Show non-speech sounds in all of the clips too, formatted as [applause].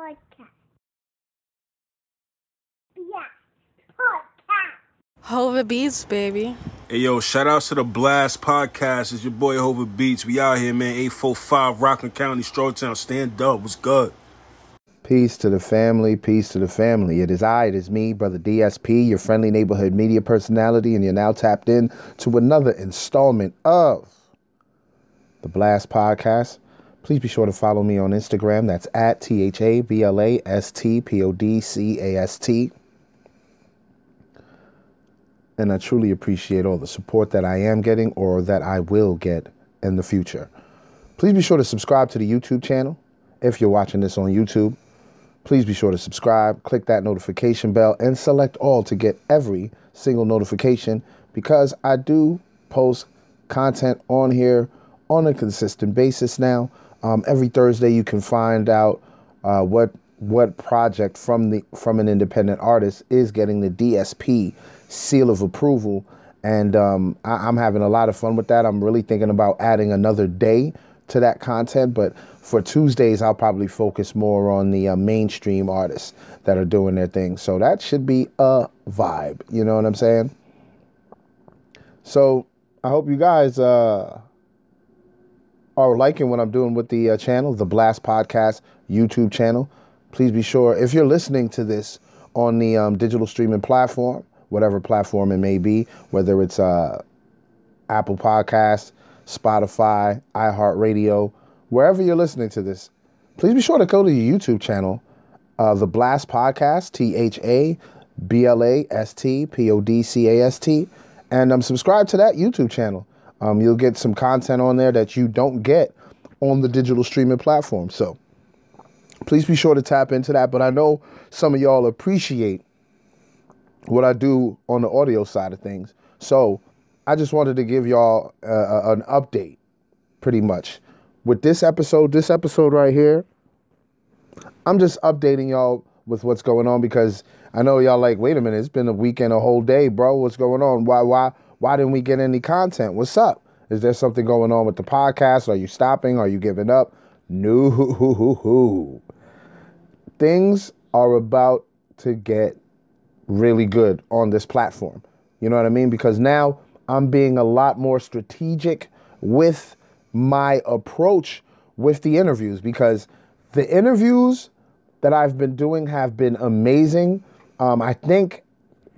podcast. Yeah, podcast. Hova Beats, baby. Hey yo, shout outs to the Blast Podcast. It's your boy Hova Beats. We out here, man. 845 Rockland County, Strawtown. Stand up. What's good? Peace to the family, peace to the family. It is I, it is me, Brother DSP, your friendly neighborhood media personality, and you're now tapped in to another installment of the Blast Podcast. Please be sure to follow me on Instagram. That's at T H A B L A S T P O D C A S T. And I truly appreciate all the support that I am getting or that I will get in the future. Please be sure to subscribe to the YouTube channel if you're watching this on YouTube. Please be sure to subscribe, click that notification bell, and select all to get every single notification because I do post content on here on a consistent basis now. Um, every Thursday, you can find out uh, what what project from the from an independent artist is getting the DSP seal of approval, and um, I, I'm having a lot of fun with that. I'm really thinking about adding another day to that content, but for Tuesdays, I'll probably focus more on the uh, mainstream artists that are doing their thing. So that should be a vibe. You know what I'm saying? So I hope you guys uh, are liking what I'm doing with the uh, channel, the Blast Podcast YouTube channel. Please be sure, if you're listening to this on the um, digital streaming platform, whatever platform it may be, whether it's uh, Apple Podcasts, Spotify, iHeartRadio, wherever you're listening to this, please be sure to go to the YouTube channel, uh, The Blast Podcast, T H A B L A S T P O D C A S T, and um, subscribe to that YouTube channel. Um, you'll get some content on there that you don't get on the digital streaming platform. So please be sure to tap into that. But I know some of y'all appreciate what I do on the audio side of things. So I just wanted to give y'all uh, an update, pretty much. With this episode, this episode right here, I'm just updating y'all with what's going on because I know y'all like, wait a minute, it's been a weekend, a whole day, bro. What's going on? Why, why, why didn't we get any content? What's up? Is there something going on with the podcast? Are you stopping? Are you giving up? No. Things are about to get really good on this platform. You know what I mean? Because now I'm being a lot more strategic with my approach with the interviews because the interviews that I've been doing have been amazing. Um, I think,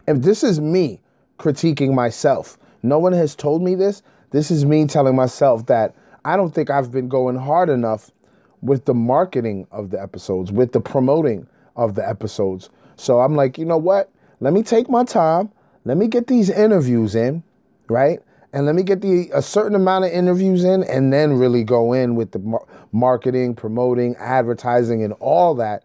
if this is me critiquing myself, no one has told me this. This is me telling myself that I don't think I've been going hard enough with the marketing of the episodes, with the promoting of the episodes. So I'm like, you know what? Let me take my time. Let me get these interviews in, right? And let me get the a certain amount of interviews in, and then really go in with the mar- marketing, promoting, advertising, and all that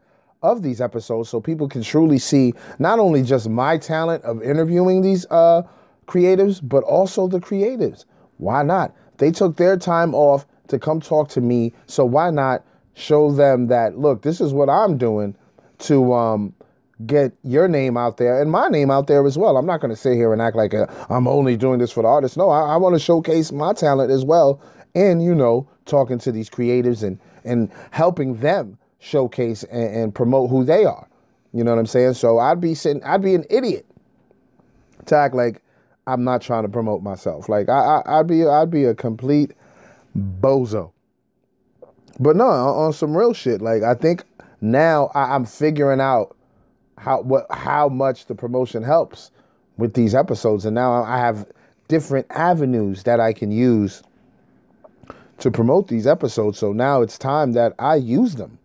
of these episodes, so people can truly see not only just my talent of interviewing these uh, creatives, but also the creatives. Why not? They took their time off to come talk to me, so why not show them that look, this is what I'm doing to um, get your name out there and my name out there as well. I'm not going to sit here and act like i am only doing this for the artists. No, I, I want to showcase my talent as well, and you know, talking to these creatives and and helping them showcase and, and promote who they are. You know what I'm saying? So I'd be sitting, I'd be an idiot to act like I'm not trying to promote myself. Like I, I would be, I'd be a complete bozo. But no, on some real shit. Like I think now I, I'm figuring out how what how much the promotion helps with these episodes, and now I have different avenues that I can use to promote these episodes. So now it's time that I use them.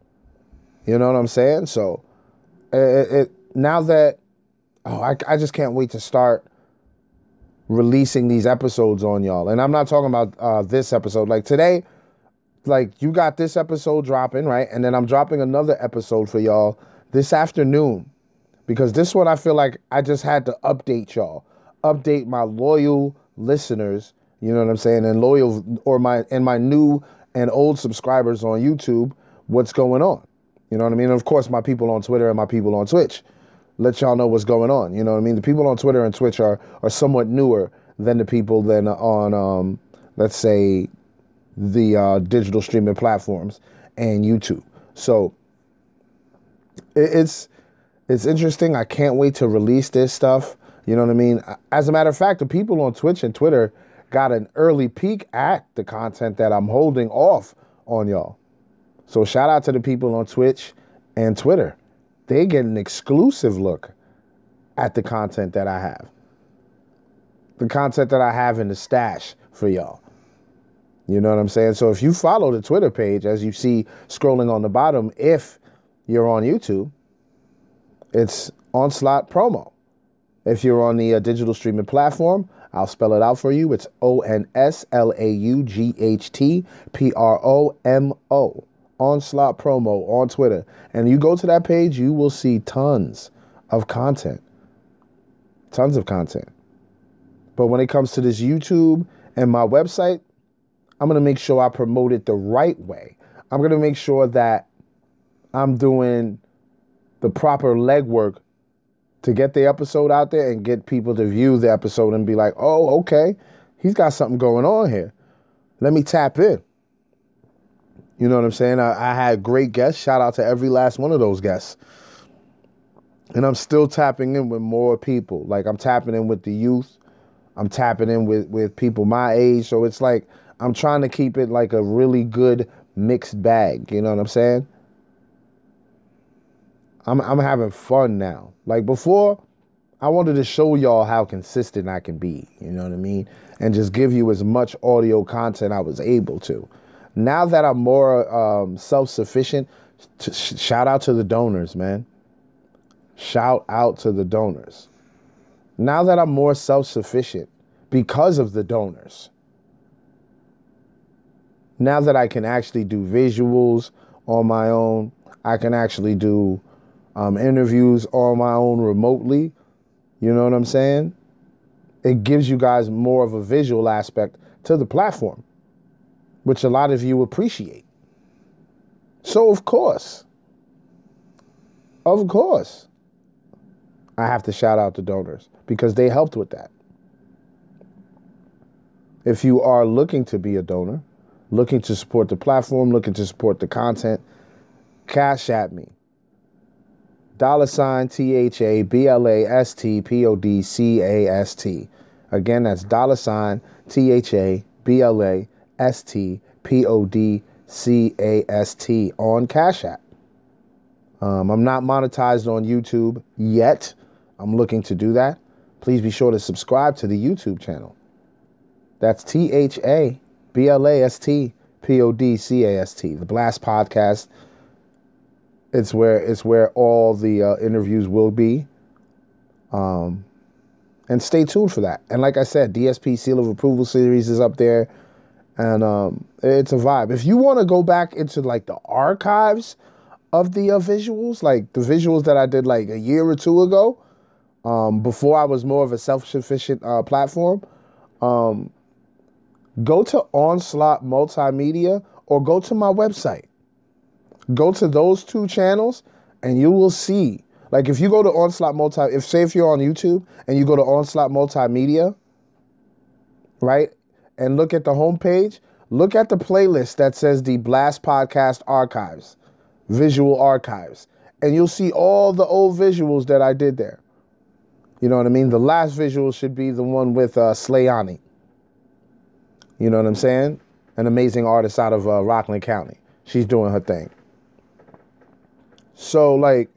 You know what I'm saying? So it, it now that oh, I, I just can't wait to start releasing these episodes on y'all. And I'm not talking about uh, this episode. Like today, like you got this episode dropping, right? And then I'm dropping another episode for y'all this afternoon because this one I feel like I just had to update y'all, update my loyal listeners. You know what I'm saying? And loyal or my and my new and old subscribers on YouTube, what's going on? You know what I mean? And of course, my people on Twitter and my people on Twitch let y'all know what's going on. You know what I mean? The people on Twitter and Twitch are are somewhat newer than the people than on um, let's say the uh, digital streaming platforms and YouTube. So it's it's interesting. I can't wait to release this stuff. You know what I mean? As a matter of fact, the people on Twitch and Twitter got an early peek at the content that I'm holding off on y'all. So shout out to the people on Twitch and Twitter. They get an exclusive look at the content that I have. The content that I have in the stash for y'all. You know what I'm saying? So if you follow the Twitter page, as you see scrolling on the bottom, if you're on YouTube, it's Onslaught Promo. If you're on the uh, digital streaming platform, I'll spell it out for you. It's O N S L A U G H T P R O M O. Onslaught Promo on Twitter. And you go to that page, you will see tons of content. Tons of content. But when it comes to this YouTube and my website, I'm going to make sure I promote it the right way. I'm going to make sure that I'm doing the proper legwork to get the episode out there and get people to view the episode and be like, oh, okay, he's got something going on here. Let me tap in. You know what I'm saying? I, I, had great guests. Shout out to every last one of those guests. And I'm still tapping in with more people. Like I'm tapping in with the youth. I'm tapping in with, with people my age. So it's like I'm trying to keep it like a really good mixed bag. You know what I'm saying? I'm I'm having fun now. Like before, I wanted to show y'all how consistent I can be, you know what I mean? And just give you as much audio content I was able to. Now that I'm more um, self-sufficient, sh- shout out to the donors, man. Shout out to the donors. Now that I'm more self-sufficient because of the donors. Now that I can actually do visuals on my own, I can actually do um, interviews on my own remotely. You know what I'm saying? It gives you guys more of a visual aspect to the platform, which a lot of you appreciate. So, of course, of course, I have to shout out the donors because they helped with that. If you are looking to be a donor, looking to support the platform, looking to support the content, cash at me dollar sign T H A B L A S T P O D C A S T. Again, that's dollar sign T H A B L A S T P O D C A S T on Cash App. Um, I'm not monetized on YouTube yet. I'm looking to do that. Please be sure to subscribe to the YouTube channel. That's T H A B L A S T P O D C A S T, the Blast Podcast it's where it's where all the uh, interviews will be. Um, and stay tuned for that. And like I said, DSP Seal of Approval series is up there, and um, it's a vibe. If you want to go back into like the archives of the uh, visuals, like the visuals that I did like a year or two ago, um, before I was more of a self-sufficient uh, platform, um, go to Onslaught Multimedia or go to my website Go to those two channels and you will see. Like if you go to Onslaught Multi, if say if you're on YouTube and you go to Onslaught Multimedia, right, and look at the homepage, look at the playlist that says the Blast Podcast Archives, Visual Archives, and you'll see all the old visuals that I did there. You know what I mean? The last visual should be the one with uh, Slayani. You know what I'm saying? An amazing artist out of uh, Rockland County. She's doing her thing. So like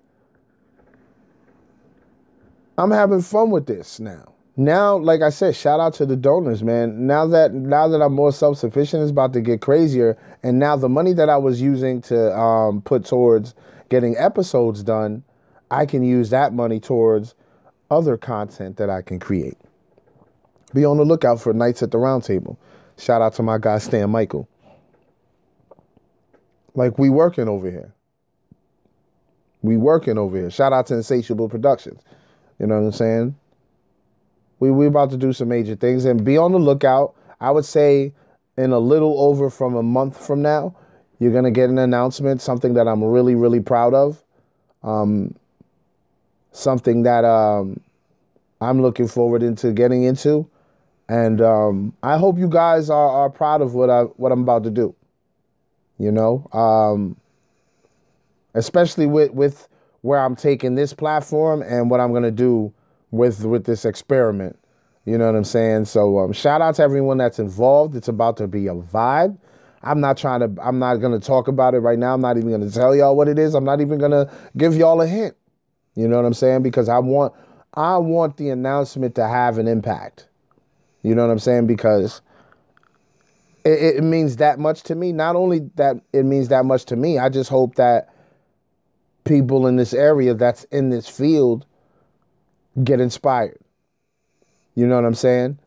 I'm having fun with this now. Now, like I said, shout out to the donors, man. Now that now that I'm more self-sufficient, it's about to get crazier. And now the money that I was using to um, put towards getting episodes done, I can use that money towards other content that I can create. Be on the lookout for Nights at the Roundtable. Shout out to my guy Stan Michael. Like we working over here. We working over here. Shout out to Insatiable Productions. You know what I'm saying? We we about to do some major things and be on the lookout. I would say in a little over from a month from now, you're gonna get an announcement, something that I'm really, really proud of. Um, something that um, I'm looking forward into getting into. And um, I hope you guys are, are proud of what I what I'm about to do. You know, um, especially with with where I'm taking this platform and what I'm gonna do with with this experiment. You know what I'm saying? So um, shout out to everyone that's involved. It's about to be a vibe. I'm not trying to. I'm not gonna talk about it right now. I'm not even gonna tell y'all what it is. I'm not even gonna give y'all a hint. You know what I'm saying? Because I want I want the announcement to have an impact. You know what I'm saying? Because it, it means that much to me. Not only that it means that much to me, I just hope that people in this area that's in this field get inspired. You know what I'm saying?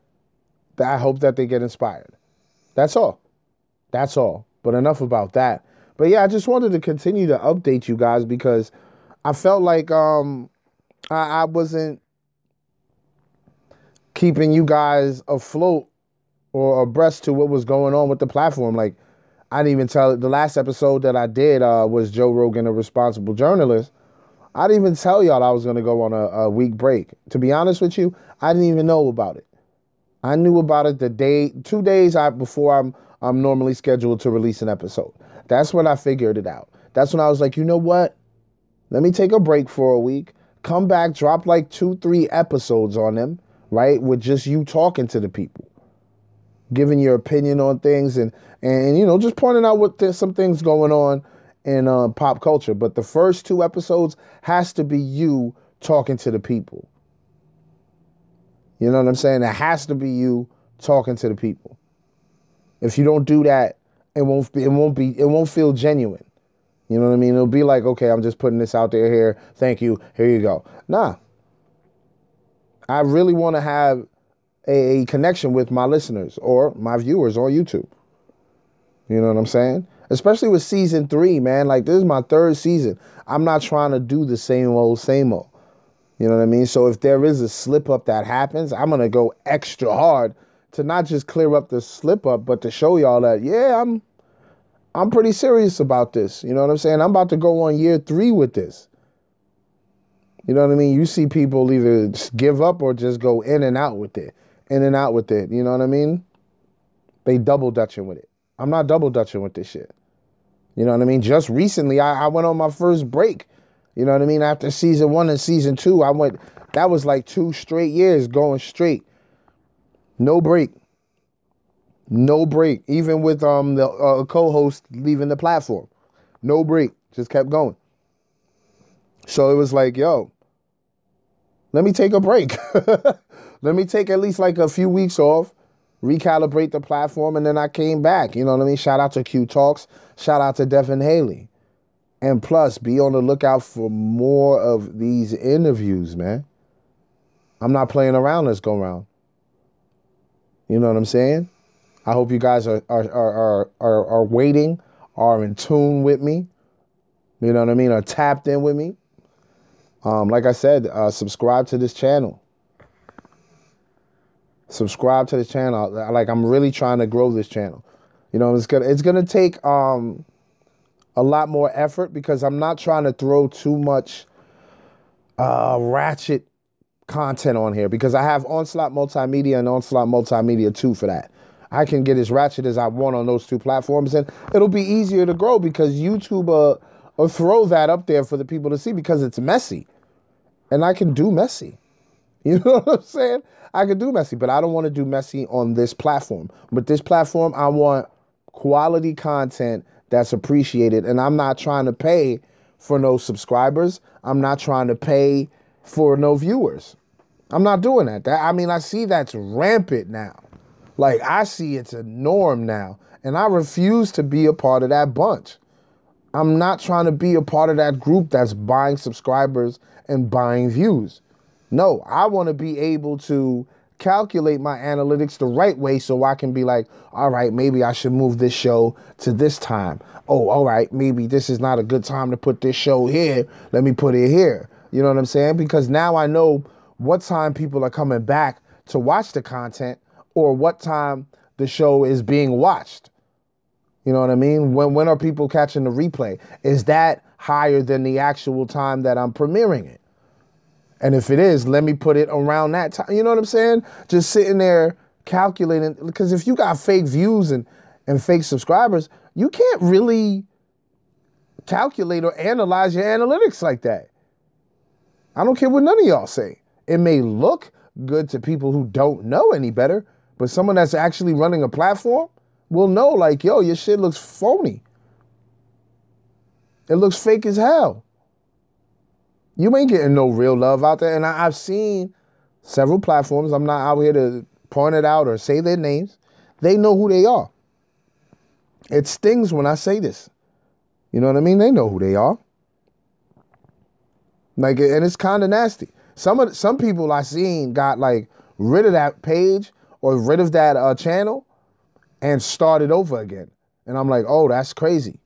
I hope that they get inspired. That's all. That's all. But enough about that. But yeah, I just wanted to continue to update you guys because I felt like um I, I wasn't keeping you guys afloat or abreast to what was going on with the platform. Like I didn't even tell the last episode that I did uh, was Joe Rogan, a responsible journalist. I didn't even tell y'all I was going to go on a, a week break. To be honest with you, I didn't even know about it. I knew about it the day, two days I, before I'm I'm normally scheduled to release an episode. That's when I figured it out. That's when I was like, you know what? Let me take a break for a week, come back, drop like two, three episodes on them, right? With just you talking to the people giving your opinion on things and and you know just pointing out what there's some things going on in uh, pop culture. But the first two episodes has to be you talking to the people. You know what I'm saying? It has to be you talking to the people. If you don't do that, it won't be, it won't be it won't feel genuine. You know what I mean? It'll be like, okay, I'm just putting this out there here. Thank you. Here you go. Nah. I really want to have a, connection with my listeners or my viewers on YouTube. You know what I'm saying? Especially with season three, man. Like this is my third season. I'm not trying to do the same old, same old. You know what I mean? So if there is a slip up that happens, I'm gonna go extra hard to not just clear up the slip up, but to show y'all that yeah, I'm I'm pretty serious about this. You know what I'm saying? I'm about to go on year three with this. You know what I mean? You see people either give up or just go in and out with it in and out with it. You know what I mean? They double dutching with it. I'm not double dutching with this shit. You know what I mean? Just recently, I, I went on my first break. You know what I mean? After season one and season two, I went. That was like two straight years going straight. No break. No break. Even with um the uh, co-host leaving the platform, no break. Just kept going. So it was like, yo, let me take a break. [laughs] let me take at least like a few weeks off, recalibrate the platform, and then I came back. You know what I mean? Shout out to Q Talks. Shout out to Devin Haley. And plus, be on the lookout for more of these interviews, man. I'm not playing around this go round. You know what I'm saying? I hope you guys are are are are, are waiting, are in tune with me. You know what I mean? Are tapped in with me. Um, like I said, uh, subscribe to this channel. Subscribe to the channel. Like I'm really trying to grow this channel. You know, it's gonna it's gonna take um, a lot more effort because I'm not trying to throw too much uh, ratchet content on here because I have Onslaught Multimedia and Onslaught Multimedia 2 for that. I can get as ratchet as I want on those two platforms and it'll be easier to grow because YouTube uh, throw that up there for the people to see because it's messy. And I can do messy. [laughs] You know what I'm saying? I can do messy, but I don't want to do messy on this platform. But this platform, I want quality content that's appreciated. And I'm not trying to pay for no subscribers. I'm not trying to pay for no viewers. I'm not doing that. that I mean, I see that's rampant now. Like I see it's a norm now. And I refuse to be a part of that bunch. I'm not trying to be a part of that group that's buying subscribers and buying views. No, I want to be able to calculate my analytics the right way so I can be like, all right, maybe I should move this show to this time. Oh, all right, maybe this is not a good time to put this show here. Let me put it here. You know what I'm saying? Because now I know what time people are coming back to watch the content or what time the show is being watched. You know what I mean? When when are people catching the replay? Is that higher than the actual time that I'm premiering it? And if it is, let me put it around that time. You know what I'm saying? Just sitting there calculating because if you got fake views and and fake subscribers, you can't really calculate or analyze your analytics like that. I don't care what none of y'all say. It may look good to people who don't know any better, but someone that's actually running a platform will know, like, yo, your shit looks phony. It looks fake as hell. You ain't getting no real love out there. And I, I've seen several platforms. I'm not out here to point it out or say their names. They know who they are. It stings when I say this. You know what I mean? They know who they are. Like, and it's kind of nasty. Some of some people I seen got like rid of that page or rid of that uh, channel and started over again. And I'm like, oh, that's crazy.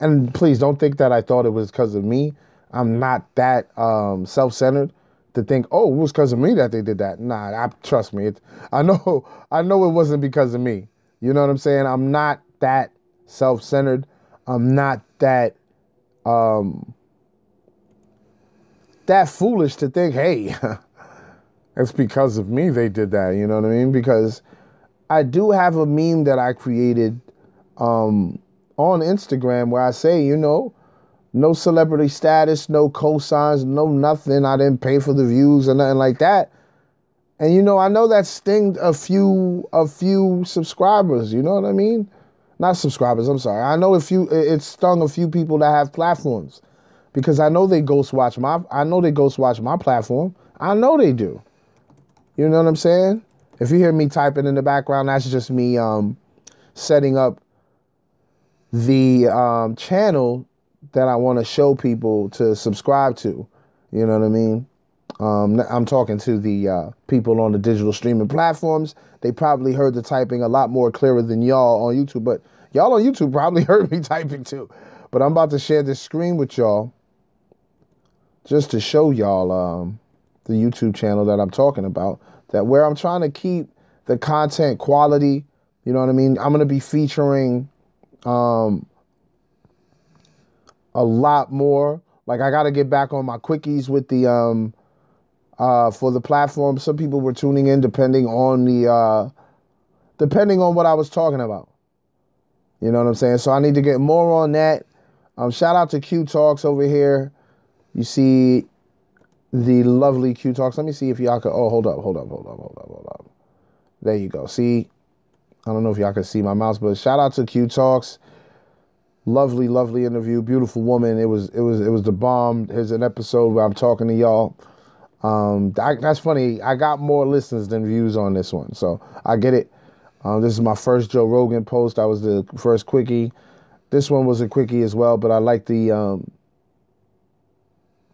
And please don't think that I thought it was because of me. I'm not that um, self-centered to think, oh, it was because of me that they did that. Nah, I, trust me. It, [laughs] I know, I know it wasn't because of me. You know what I'm saying? I'm not that self-centered. I'm not that um, that foolish to think, hey, [laughs] it's because of me they did that. You know what I mean? Because I do have a meme that I created um, on Instagram where I say, you know, no celebrity status, no cosigns, no nothing. I didn't pay for the views or nothing like that. And you know, I know that stinged a few a few subscribers. You know what I mean? Not subscribers. I'm sorry. I know a few. It stung a few people that have platforms because I know they ghost watch my. I know they ghost watch my platform. I know they do. You know what I'm saying? If you hear me typing in the background, that's just me um, setting up the um, channel that I want to show people to subscribe to. You know what I mean? Um, I'm talking to the uh, people on the digital streaming platforms. They probably heard the typing a lot more clearer than y'all on YouTube, but y'all on YouTube [laughs] probably heard me typing too. But I'm about to share this screen with y'all just to show y'all um, the YouTube channel that I'm talking about. That where I'm trying to keep the content quality. You know what I mean? I'm going to be featuring um, a lot more. Like I got to get back on my quickies with the um, uh, for the platform. Some people were tuning in depending on the uh, depending on what I was talking about. You know what I'm saying? So I need to get more on that. Um, shout out to Q Talks over here. You see the lovely Q Talks. Let me see if y'all can. Oh, hold up, hold up, hold up, hold up, hold up. There you go. See, I don't know if y'all can see my mouse, but shout out to Q Talks. Lovely, lovely interview. Beautiful woman. It was, it was, it was the bomb. Here's an episode where I'm talking to y'all. Um, I, that's funny. I got more listens than views on this one, so I get it. Um, this is my first Joe Rogan post. I was the first quickie. This one was a quickie as well, but I like the um,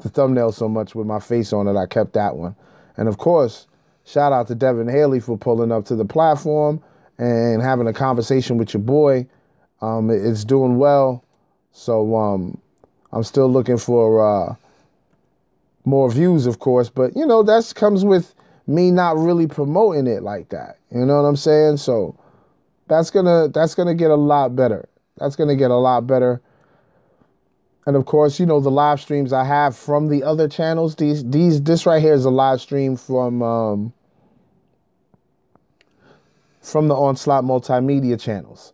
the thumbnail so much with my face on it, I kept that one. And of course, shout out to Devin Haley for pulling up to the platform and having a conversation with your boy. Um, it's doing well. So um, I'm still looking for uh, more views, of course. But, you know, that comes with me not really promoting it like that. You know what I'm saying? So that's gonna that's gonna get a lot better. That's gonna get a lot better. And of course, you know, the live streams I have from the other channels, these these this right here is a live stream from um, from the Onslaught Multimedia channels.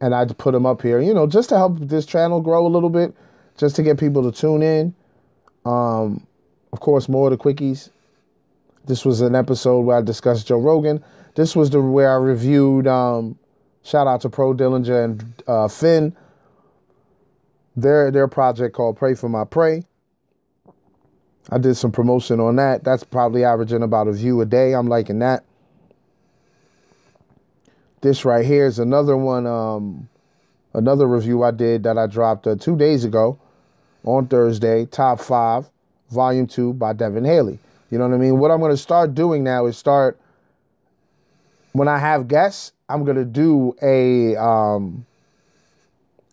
And I put them up here, you know, just to help this channel grow a little bit, just to get people to tune in. Um, of course, more of the quickies. This was an episode where I discussed Joe Rogan. This was the where I reviewed um, shout out to Pro Dillinger and uh, Finn their their project called Pray for My Pray. I did some promotion on that. That's probably averaging about a view a day. I'm liking that. This right here is another one, um, another review I did that I dropped uh, two days ago on Thursday. Top five, volume two by Devin Haley. You know what I mean? What I'm going to start doing now is start when I have guests. I'm going to do a um,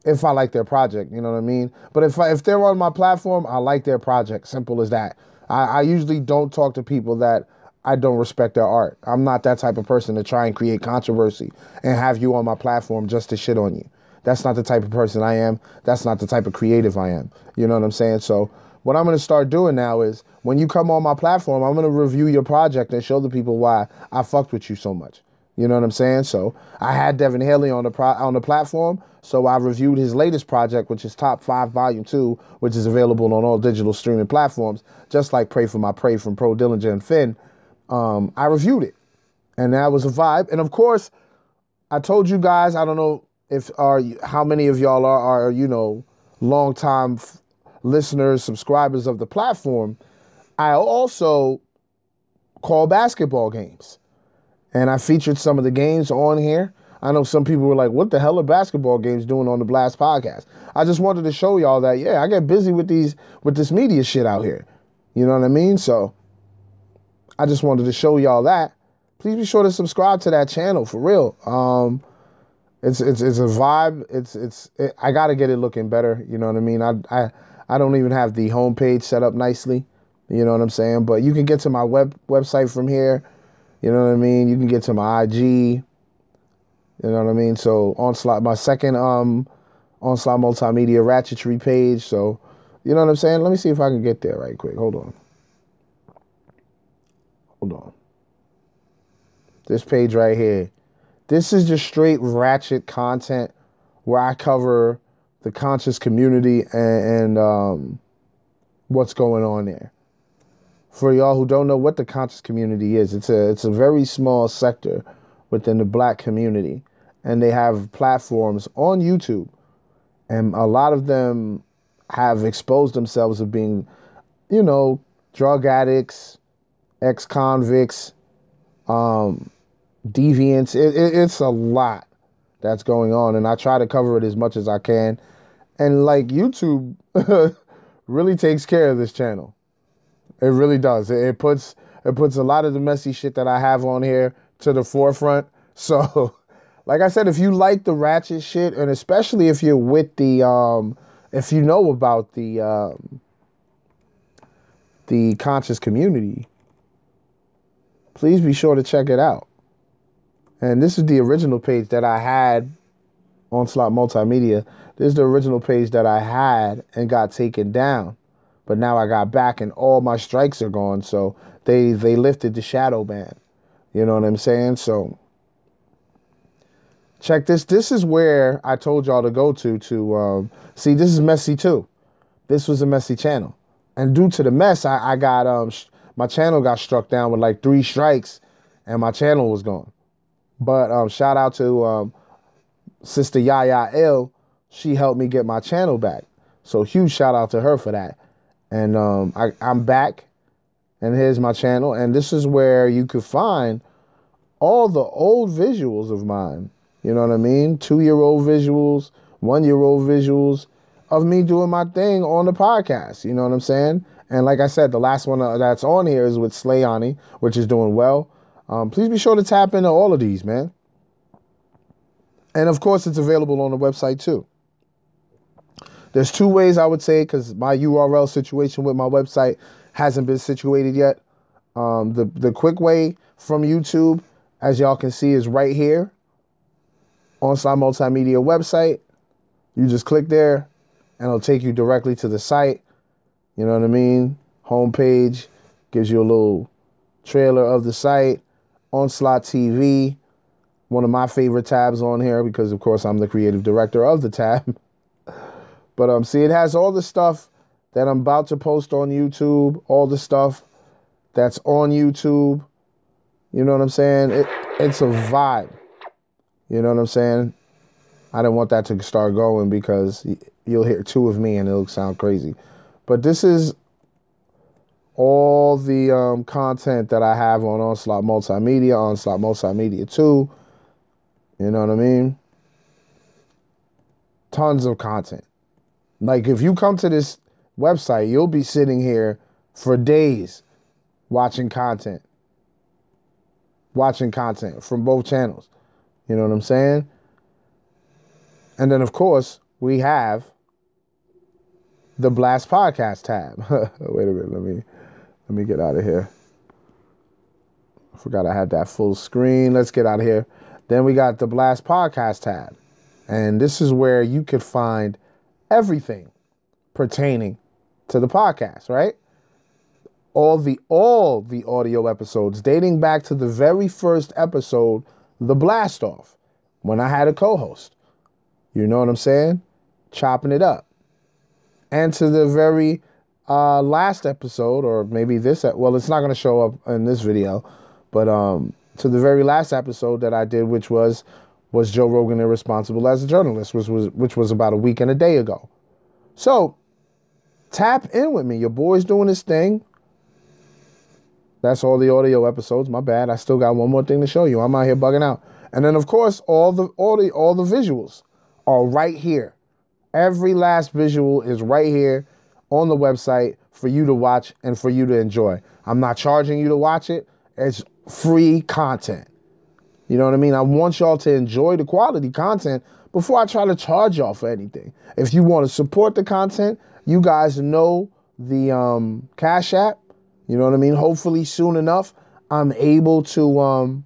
if I like their project, you know what I mean? But if I, if they're on my platform, I like their project. Simple as that. I, I usually don't talk to people that I don't respect their art. I'm not that type of person to try and create controversy and have you on my platform just to shit on you. That's not the type of person I am. That's not the type of creative I am. You know what I'm saying? So what I'm going to start doing now is when you come on my platform, I'm going to review your project and show the people why I fucked with you so much. You know what I'm saying? So I had Devin Haley on the pro- on the platform So I reviewed his latest project, which is Top 5 Volume 2, which is available on all digital streaming platforms, just like Pray for My Pray from Pro Dillinger and Finn. Um, I reviewed it. And that was a vibe. And of course, I told you guys, I don't know if are how many of y'all are, are you know, longtime f- listeners, subscribers of the platform. I also call basketball games. And I featured some of the games on here. I know some people were like, what the hell are basketball games doing on the Blast podcast? I just wanted to show y'all that, yeah, I get busy with these with this media shit out here. You know what I mean? So I just wanted to show y'all that. Please be sure to subscribe to that channel for real. Um, it's it's it's a vibe. It's it's it, I got to get it looking better. You know what I mean? I I I don't even have the homepage set up nicely. You know what I'm saying? But you can get to my web website from here. You know what I mean? You can get to my IG. You know what I mean? So onslaught, my second um onslaught multimedia ratchetry page. So you know what I'm saying? Let me see if I can get there right quick. Hold on. Hold on. This page right here. This is just straight ratchet content where I cover the conscious community and, and um, what's going on there. For y'all who don't know what the conscious community is, it's a it's a very small sector within the black community, and they have platforms on YouTube, and a lot of them have exposed themselves as being, you know, drug addicts, ex convicts, um, deviants. It, it, it's a lot that's going on, and I try to cover it as much as I can. And like YouTube [laughs] really takes care of this channel. It really does. It, it puts it puts a lot of the messy shit that I have on here to the forefront. [laughs] So, like I said, if you like the ratchet shit, and especially if you're with the um, if you know about the um, the conscious community, please be sure to check it out. And this is the original page that I had Onslaught Multimedia. This is the original page that I had and got taken down. But now I got back and all my strikes are gone. So they they lifted the shadow ban. You know what I'm saying? So check this. This is where I told y'all to go to to um, see. This is messy too. This was a messy channel, and due to the mess, I, I got um sh- my channel got struck down with like three strikes, and my channel was gone. But um, shout out to um, Sister Yaya L. She helped me get my channel back. So huge shout out to her for that. And um, I, I'm back, and here's my channel. And this is where you could find all the old visuals of mine. You know what I mean? Two year old visuals, one year old visuals of me doing my thing on the podcast. You know what I'm saying? And like I said, the last one uh, that's on here is with Slayani, which is doing well. Um, please be sure to tap into all of these, man. And of course, it's available on the website too. There's two ways I would say because my URL situation with my website hasn't been situated yet. Um, the the quick way from YouTube, as y'all can see, is right here Onslaught Multimedia website. You just click there, and it'll take you directly to the site. You know what I mean? Homepage gives you a little trailer of the site. Onslaught TV, one of my favorite tabs on here because, of course, I'm the creative director of the tab. [laughs] but um, see, it has all the stuff that I'm about to post on YouTube, all the stuff that's on YouTube. You know what I'm saying? It, it's a vibe. You know what I'm saying? I didn't want that to start going because you'll hear two of me and it'll sound crazy. But this is all the um, content that I have on Onslaught Multimedia, Onslaught Multimedia 2. You know what I mean? Tons of content. Like if you come to this website, you'll be sitting here for days watching content. Watching content from both channels. You know what I'm saying? And then of course, we have the Blast Podcast tab. [laughs] Wait a minute, let me let me get out of here. I forgot I had that full screen. Let's get out of here. Then we got the Blast Podcast tab. And this is where you could find everything pertaining to the podcast, right? All the all the audio episodes dating back to the very first episode, the blast off, when I had a co-host. You know what I'm saying? Chopping it up. And to the very uh, last episode, or maybe this, well, it's not going to show up in this video, but um, to the very last episode that I did, which was was Joe Rogan irresponsible as a journalist, which was which was about a week and a day ago. So tap in with me. Your boy's doing his thing. That's all the audio episodes. My bad. I still got one more thing to show you. I'm out here bugging out. And then of course, all the all the all the visuals are right here. Every last visual is right here on the website for you to watch and for you to enjoy. I'm not charging you to watch it. It's free content. You know what I mean? I want y'all to enjoy the quality content before I try to charge y'all for anything. If you want to support the content, you guys know the um, Cash App. You know what I mean? Hopefully, soon enough, I'm able to um,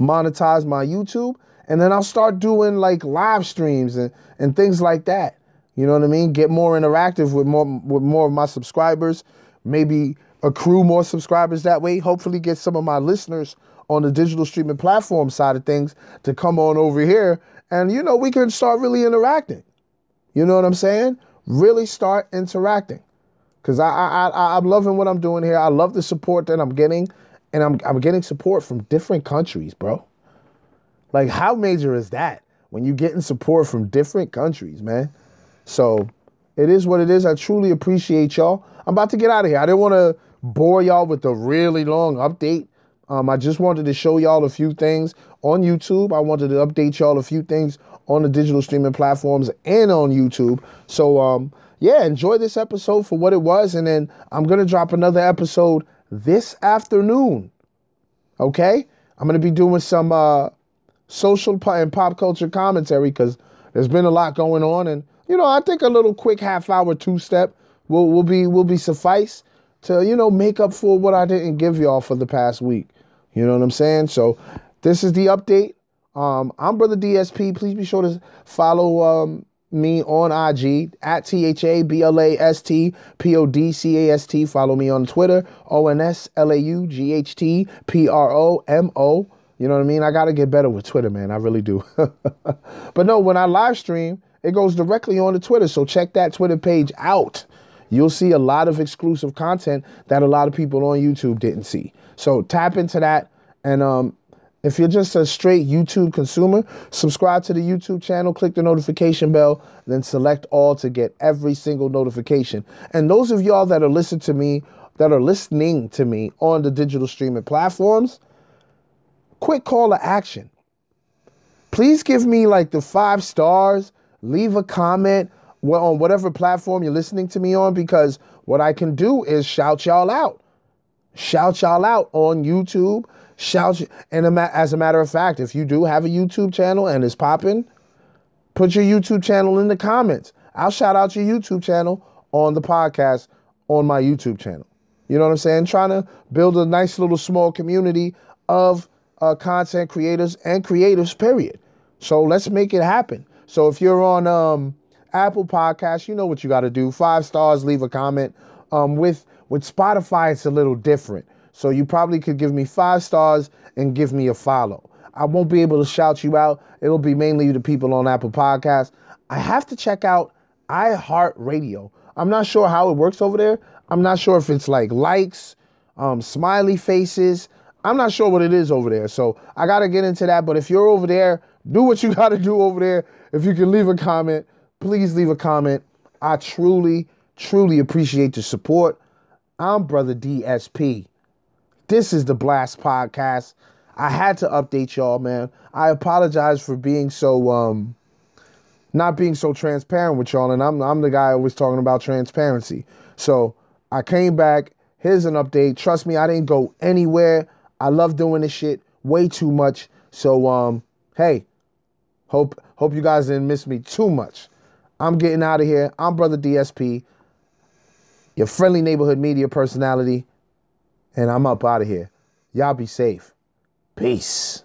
monetize my YouTube, and then I'll start doing like live streams and, and things like that. You know what I mean? Get more interactive with more with more of my subscribers. Maybe accrue more subscribers that way. Hopefully, get some of my listeners on the digital streaming platform side of things to come on over here, and you know we can start really interacting. You know what I'm saying? Really start interacting, because I, I I I'm loving what I'm doing here. I love the support that I'm getting, and I'm I'm getting support from different countries, bro. Like how major is that when you're getting support from different countries, man? So it is what it is. I truly appreciate y'all. I'm about to get out of here. I didn't want to bore y'all with a really long update. Um, I just wanted to show y'all a few things on YouTube. I wanted to update y'all a few things on the digital streaming platforms and on YouTube. So, um, yeah, enjoy this episode for what it was. And then I'm going to drop another episode this afternoon. Okay? I'm going to be doing some uh, social and pop culture commentary because there's been a lot going on. And, you know, I think a little quick half hour two step will, will be will be suffice to, you know, make up for what I didn't give y'all for the past week. You know what I'm saying? So this is the update. Um, I'm Brother DSP. Please be sure to follow um, me on IG at T H A B L A S T P O D C A S T. Follow me on Twitter, O N S L A U G H T P R O M O. You know what I mean? I got to get better with Twitter, man. I really do. [laughs] but no, when I live stream, it goes directly on the Twitter. So check that Twitter page out. You'll see a lot of exclusive content that a lot of people on YouTube didn't see. So tap into that. And um, if you're just a straight YouTube consumer, subscribe to the YouTube channel, click the notification bell, then select all to get every single notification. And those of y'all that are listening to me, that are listening to me on the digital streaming platforms, quick call to action. Please give me like the five stars, leave a comment on whatever platform you're listening to me on because what I can do is shout y'all out. Shout y'all out on YouTube. Shout and as a matter of fact, if you do have a YouTube channel and it's popping, put your YouTube channel in the comments. I'll shout out your YouTube channel on the podcast on my YouTube channel. You know what I'm saying? Trying to build a nice little small community of uh, content creators and creatives, period. So let's make it happen. So if you're on um, Apple Podcasts, you know what you got to do. Five stars, leave a comment. Um, with with Spotify, it's a little different. So you probably could give me five stars and give me a follow. I won't be able to shout you out. It'll be mainly the people on Apple Podcasts. I have to check out iHeartRadio. I'm not sure how it works over there. I'm not sure if it's like likes, um, smiley faces. I'm not sure what it is over there. So I got to get into that. But if you're over there, do what you [laughs] got to do over there. If you can leave a comment, please leave a comment. I truly, truly appreciate the support. I'm Brother DSP. This is the Blast Podcast. I had to update y'all, man. I apologize for being so um not being so transparent with y'all, and I'm I'm the guy always talking about transparency. So I came back. Here's an update. Trust me, I didn't go anywhere. I love doing this shit way too much. So um, hey, hope hope you guys didn't miss me too much. I'm getting out of here. I'm Brother DSP, your friendly neighborhood media personality, and I'm up out of here. Y'all be safe. Peace.